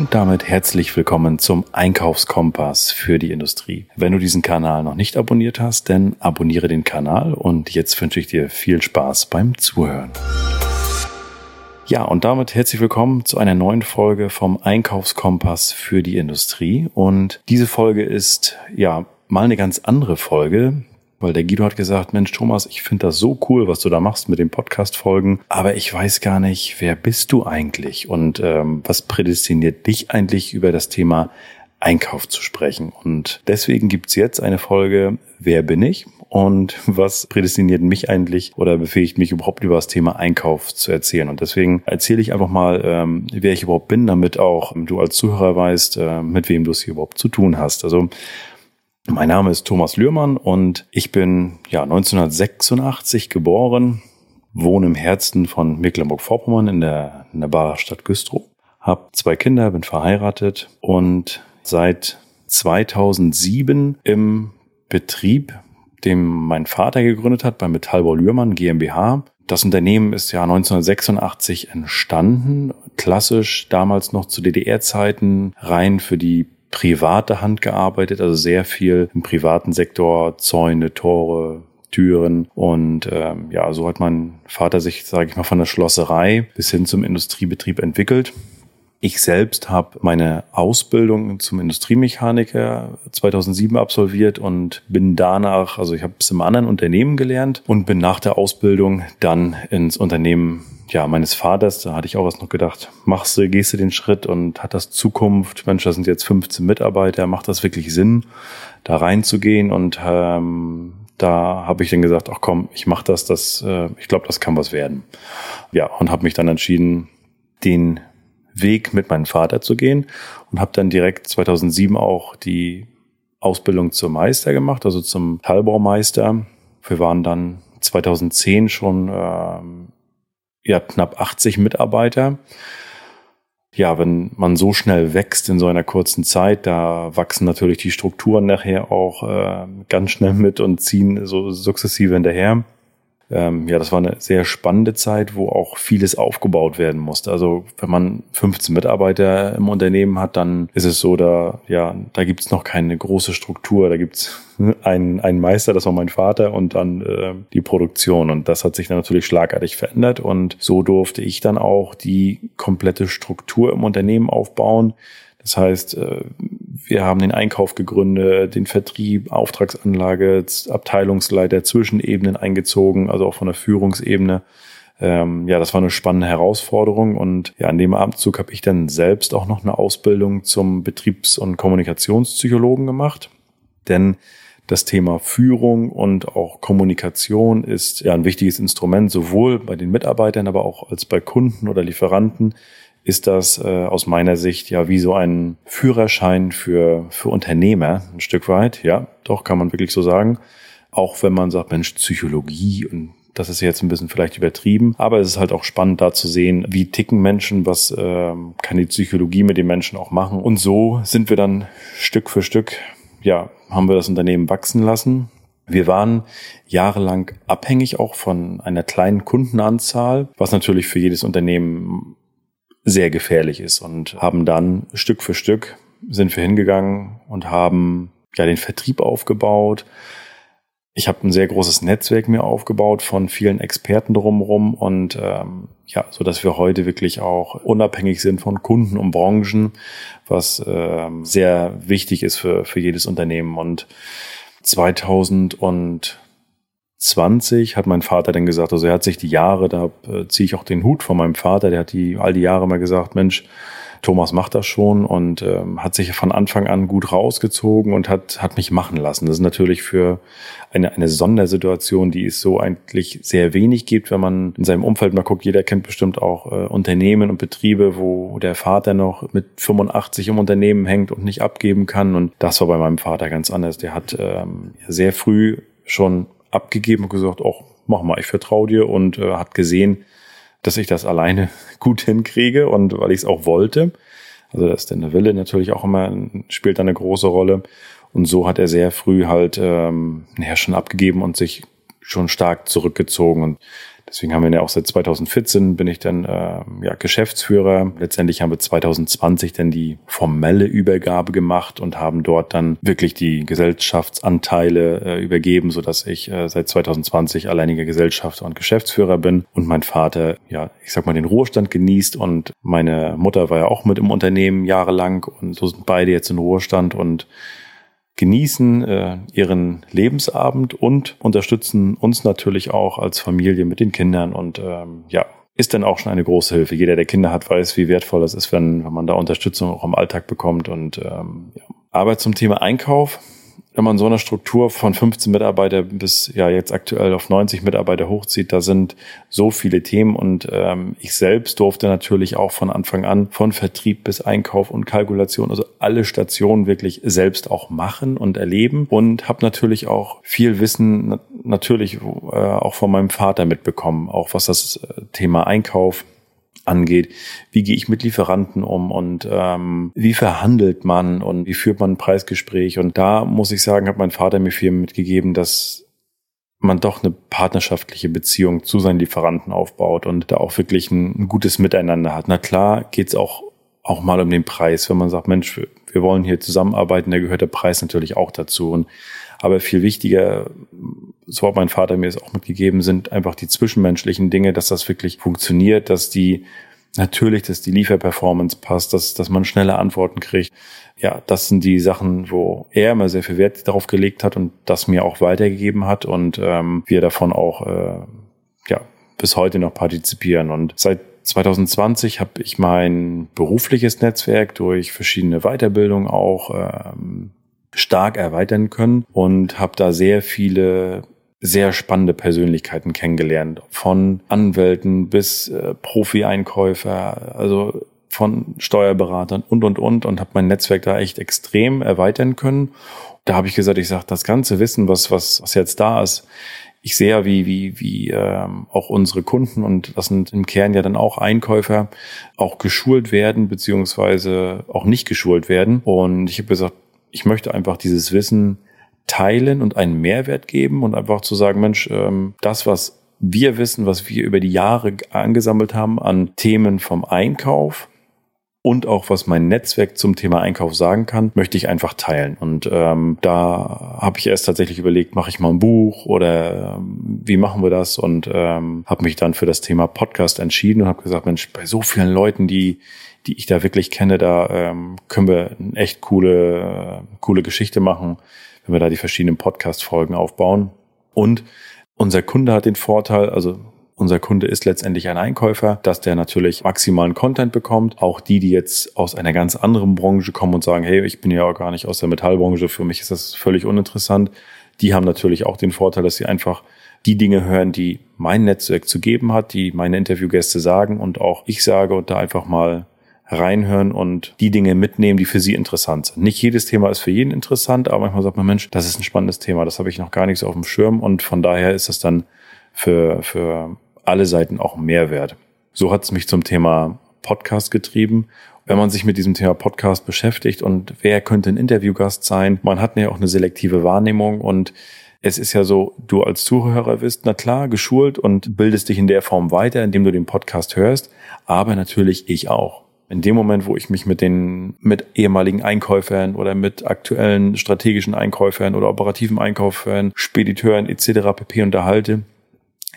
Und damit herzlich willkommen zum Einkaufskompass für die Industrie. Wenn du diesen Kanal noch nicht abonniert hast, dann abonniere den Kanal und jetzt wünsche ich dir viel Spaß beim Zuhören. Ja, und damit herzlich willkommen zu einer neuen Folge vom Einkaufskompass für die Industrie. Und diese Folge ist ja mal eine ganz andere Folge, weil der Guido hat gesagt, Mensch Thomas, ich finde das so cool, was du da machst mit den Podcast-Folgen, aber ich weiß gar nicht, wer bist du eigentlich und ähm, was prädestiniert dich eigentlich über das Thema Einkauf zu sprechen. Und deswegen gibt's jetzt eine Folge, wer bin ich? Und was prädestiniert mich eigentlich oder befähigt mich überhaupt über das Thema Einkauf zu erzählen? Und deswegen erzähle ich einfach mal, ähm, wer ich überhaupt bin, damit auch du als Zuhörer weißt, äh, mit wem du es hier überhaupt zu tun hast. Also mein Name ist Thomas Lührmann und ich bin ja 1986 geboren, wohne im Herzen von Mecklenburg-Vorpommern in der, in der Bader Stadt Güstrow, habe zwei Kinder, bin verheiratet und seit 2007 im Betrieb, den mein Vater gegründet hat, bei Metallbau Lührmann GmbH. Das Unternehmen ist ja 1986 entstanden, klassisch damals noch zu DDR-Zeiten rein für die private Hand gearbeitet, also sehr viel im privaten Sektor, Zäune, Tore, Türen. Und ähm, ja, so hat mein Vater sich, sage ich mal, von der Schlosserei bis hin zum Industriebetrieb entwickelt. Ich selbst habe meine Ausbildung zum Industriemechaniker 2007 absolviert und bin danach, also ich habe es im anderen Unternehmen gelernt und bin nach der Ausbildung dann ins Unternehmen ja, meines Vaters, da hatte ich auch was noch gedacht, machst du, gehst du den Schritt und hat das Zukunft? Mensch, das sind jetzt 15 Mitarbeiter, macht das wirklich Sinn, da reinzugehen? Und ähm, da habe ich dann gesagt, ach komm, ich mach das, das, äh, ich glaube, das kann was werden. Ja, und habe mich dann entschieden, den Weg mit meinem Vater zu gehen und habe dann direkt 2007 auch die Ausbildung zum Meister gemacht, also zum Teilbaumeister. Wir waren dann 2010 schon ja, knapp 80 Mitarbeiter. Ja, wenn man so schnell wächst in so einer kurzen Zeit, da wachsen natürlich die Strukturen nachher auch äh, ganz schnell mit und ziehen so sukzessive hinterher ähm, ja, das war eine sehr spannende Zeit, wo auch vieles aufgebaut werden musste. Also wenn man 15 Mitarbeiter im Unternehmen hat, dann ist es so, da, ja, da gibt's noch keine große Struktur. Da gibt's einen, einen Meister, das war mein Vater, und dann äh, die Produktion. Und das hat sich dann natürlich schlagartig verändert. Und so durfte ich dann auch die komplette Struktur im Unternehmen aufbauen. Das heißt, äh, wir haben den Einkauf gegründet, den Vertrieb, Auftragsanlage, Abteilungsleiter, Zwischenebenen eingezogen, also auch von der Führungsebene. Ähm, ja, das war eine spannende Herausforderung und ja, an dem Abendzug habe ich dann selbst auch noch eine Ausbildung zum Betriebs- und Kommunikationspsychologen gemacht, denn das Thema Führung und auch Kommunikation ist ja ein wichtiges Instrument, sowohl bei den Mitarbeitern, aber auch als bei Kunden oder Lieferanten ist das äh, aus meiner Sicht ja wie so ein Führerschein für, für Unternehmer ein Stück weit. Ja, doch, kann man wirklich so sagen. Auch wenn man sagt, Mensch, Psychologie und das ist jetzt ein bisschen vielleicht übertrieben, aber es ist halt auch spannend da zu sehen, wie ticken Menschen, was äh, kann die Psychologie mit den Menschen auch machen. Und so sind wir dann Stück für Stück, ja, haben wir das Unternehmen wachsen lassen. Wir waren jahrelang abhängig auch von einer kleinen Kundenanzahl, was natürlich für jedes Unternehmen sehr gefährlich ist und haben dann Stück für Stück sind wir hingegangen und haben ja den Vertrieb aufgebaut. Ich habe ein sehr großes Netzwerk mir aufgebaut von vielen Experten drumherum und ähm, ja, so dass wir heute wirklich auch unabhängig sind von Kunden und Branchen, was ähm, sehr wichtig ist für für jedes Unternehmen. Und 2000 und 20 hat mein Vater dann gesagt, also er hat sich die Jahre, da äh, ziehe ich auch den Hut von meinem Vater, der hat die all die Jahre mal gesagt, Mensch, Thomas macht das schon und ähm, hat sich von Anfang an gut rausgezogen und hat, hat mich machen lassen. Das ist natürlich für eine, eine Sondersituation, die es so eigentlich sehr wenig gibt, wenn man in seinem Umfeld mal guckt. Jeder kennt bestimmt auch äh, Unternehmen und Betriebe, wo der Vater noch mit 85 im Unternehmen hängt und nicht abgeben kann. Und das war bei meinem Vater ganz anders. Der hat ähm, sehr früh schon abgegeben und gesagt, oh, mach mal, ich vertraue dir und äh, hat gesehen, dass ich das alleine gut hinkriege und weil ich es auch wollte. Also das ist der Wille natürlich auch immer spielt eine große Rolle. Und so hat er sehr früh halt ähm, ja, schon abgegeben und sich schon stark zurückgezogen und Deswegen haben wir ja auch seit 2014 bin ich dann äh, ja, Geschäftsführer. Letztendlich haben wir 2020 dann die formelle Übergabe gemacht und haben dort dann wirklich die Gesellschaftsanteile äh, übergeben, so dass ich äh, seit 2020 alleiniger Gesellschafter und Geschäftsführer bin und mein Vater, ja, ich sag mal, den Ruhestand genießt und meine Mutter war ja auch mit im Unternehmen jahrelang und so sind beide jetzt in Ruhestand und genießen äh, ihren Lebensabend und unterstützen uns natürlich auch als Familie mit den Kindern und ähm, ja, ist dann auch schon eine große Hilfe. Jeder, der Kinder hat, weiß, wie wertvoll das ist, wenn, wenn man da Unterstützung auch im Alltag bekommt. Und ähm, ja. Aber zum Thema Einkauf wenn man so eine Struktur von 15 Mitarbeiter bis ja jetzt aktuell auf 90 Mitarbeiter hochzieht, da sind so viele Themen und ähm, ich selbst durfte natürlich auch von Anfang an von Vertrieb bis Einkauf und Kalkulation, also alle Stationen wirklich selbst auch machen und erleben und habe natürlich auch viel Wissen natürlich äh, auch von meinem Vater mitbekommen, auch was das äh, Thema Einkauf angeht. Wie gehe ich mit Lieferanten um und ähm, wie verhandelt man und wie führt man ein Preisgespräch? Und da muss ich sagen, hat mein Vater mir viel mitgegeben, dass man doch eine partnerschaftliche Beziehung zu seinen Lieferanten aufbaut und da auch wirklich ein, ein gutes Miteinander hat. Na klar geht's auch auch mal um den Preis, wenn man sagt, Mensch, wir wollen hier zusammenarbeiten, da gehört der Preis natürlich auch dazu. Und aber viel wichtiger, so hat mein Vater mir es auch mitgegeben, sind einfach die zwischenmenschlichen Dinge, dass das wirklich funktioniert, dass die natürlich, dass die Lieferperformance passt, dass, dass man schnelle Antworten kriegt. Ja, das sind die Sachen, wo er immer sehr viel Wert darauf gelegt hat und das mir auch weitergegeben hat und ähm, wir davon auch äh, ja, bis heute noch partizipieren. Und seit 2020 habe ich mein berufliches Netzwerk durch verschiedene Weiterbildungen auch ähm, stark erweitern können und habe da sehr viele sehr spannende Persönlichkeiten kennengelernt. Von Anwälten bis äh, Profi-Einkäufer, also von Steuerberatern und, und, und und habe mein Netzwerk da echt extrem erweitern können. Da habe ich gesagt, ich sage, das ganze Wissen, was, was, was jetzt da ist, ich sehe ja, wie, wie, wie ähm, auch unsere Kunden, und das sind im Kern ja dann auch Einkäufer, auch geschult werden, beziehungsweise auch nicht geschult werden. Und ich habe gesagt, ich möchte einfach dieses Wissen teilen und einen Mehrwert geben und einfach zu sagen, Mensch, ähm, das, was wir wissen, was wir über die Jahre angesammelt haben an Themen vom Einkauf und auch was mein Netzwerk zum Thema Einkauf sagen kann, möchte ich einfach teilen. Und ähm, da habe ich erst tatsächlich überlegt, mache ich mal ein Buch oder ähm, wie machen wir das? Und ähm, habe mich dann für das Thema Podcast entschieden und habe gesagt, Mensch, bei so vielen Leuten, die die ich da wirklich kenne, da ähm, können wir eine echt coole, coole Geschichte machen, wenn wir da die verschiedenen Podcast-Folgen aufbauen. Und unser Kunde hat den Vorteil, also unser Kunde ist letztendlich ein Einkäufer, dass der natürlich maximalen Content bekommt. Auch die, die jetzt aus einer ganz anderen Branche kommen und sagen, hey, ich bin ja auch gar nicht aus der Metallbranche, für mich ist das völlig uninteressant. Die haben natürlich auch den Vorteil, dass sie einfach die Dinge hören, die mein Netzwerk zu geben hat, die meine Interviewgäste sagen und auch ich sage und da einfach mal reinhören und die Dinge mitnehmen, die für sie interessant sind. Nicht jedes Thema ist für jeden interessant, aber manchmal sagt man, Mensch, das ist ein spannendes Thema, das habe ich noch gar nicht so auf dem Schirm und von daher ist das dann für, für alle Seiten auch Mehrwert. So hat es mich zum Thema Podcast getrieben. Wenn man sich mit diesem Thema Podcast beschäftigt und wer könnte ein Interviewgast sein, man hat ja auch eine selektive Wahrnehmung und es ist ja so, du als Zuhörer bist, na klar, geschult und bildest dich in der Form weiter, indem du den Podcast hörst, aber natürlich ich auch in dem Moment, wo ich mich mit den, mit ehemaligen Einkäufern oder mit aktuellen strategischen Einkäufern oder operativen Einkäufern, Spediteuren etc. pp. unterhalte,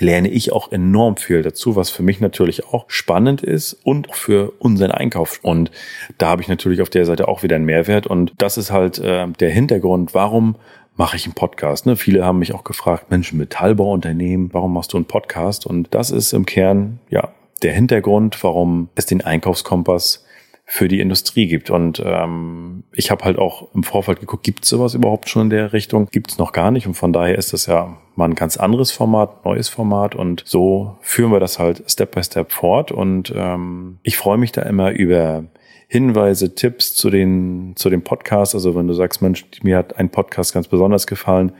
lerne ich auch enorm viel dazu, was für mich natürlich auch spannend ist und für unseren Einkauf. Und da habe ich natürlich auf der Seite auch wieder einen Mehrwert. Und das ist halt äh, der Hintergrund, warum mache ich einen Podcast. Ne? Viele haben mich auch gefragt, Mensch, Metallbauunternehmen, warum machst du einen Podcast? Und das ist im Kern, ja, der Hintergrund, warum es den Einkaufskompass für die Industrie gibt. Und ähm, ich habe halt auch im Vorfeld geguckt, gibt es sowas überhaupt schon in der Richtung? Gibt es noch gar nicht. Und von daher ist das ja mal ein ganz anderes Format, neues Format. Und so führen wir das halt Step by Step fort. Und ähm, ich freue mich da immer über Hinweise, Tipps zu den, zu dem Podcast. Also wenn du sagst, Mensch, mir hat ein Podcast ganz besonders gefallen,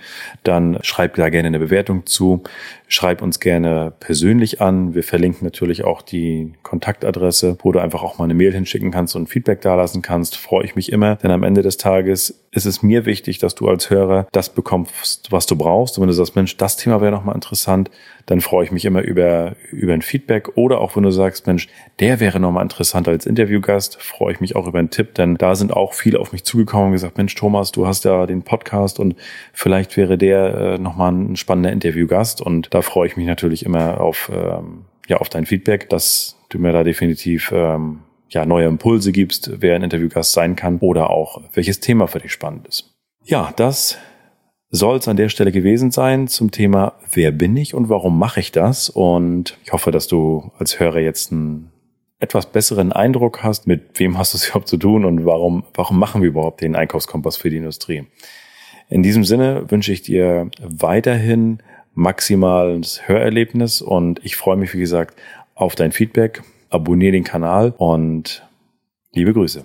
dann schreib da gerne eine Bewertung zu. Schreib uns gerne persönlich an. Wir verlinken natürlich auch die Kontaktadresse, wo du einfach auch mal eine Mail hinschicken kannst und Feedback dalassen kannst. Freue ich mich immer, denn am Ende des Tages ist es mir wichtig, dass du als Hörer das bekommst, was du brauchst. Und wenn du sagst, Mensch, das Thema wäre nochmal interessant, dann freue ich mich immer über, über ein Feedback. Oder auch wenn du sagst, Mensch, der wäre nochmal interessant als Interviewgast, freue ich mich auch über einen Tipp, denn da sind auch viele auf mich zugekommen und gesagt, Mensch, Thomas, du hast ja den Podcast und vielleicht wäre der äh, nochmal ein spannender Interviewgast. Und freue ich mich natürlich immer auf, ähm, ja, auf dein Feedback, dass du mir da definitiv ähm, ja, neue Impulse gibst, wer ein Interviewgast sein kann oder auch welches Thema für dich spannend ist. Ja, das soll es an der Stelle gewesen sein zum Thema Wer bin ich und warum mache ich das? Und ich hoffe, dass du als Hörer jetzt einen etwas besseren Eindruck hast, mit wem hast du es überhaupt zu tun und warum, warum machen wir überhaupt den Einkaufskompass für die Industrie. In diesem Sinne wünsche ich dir weiterhin maximales Hörerlebnis und ich freue mich, wie gesagt, auf dein Feedback abonniere den Kanal und liebe Grüße.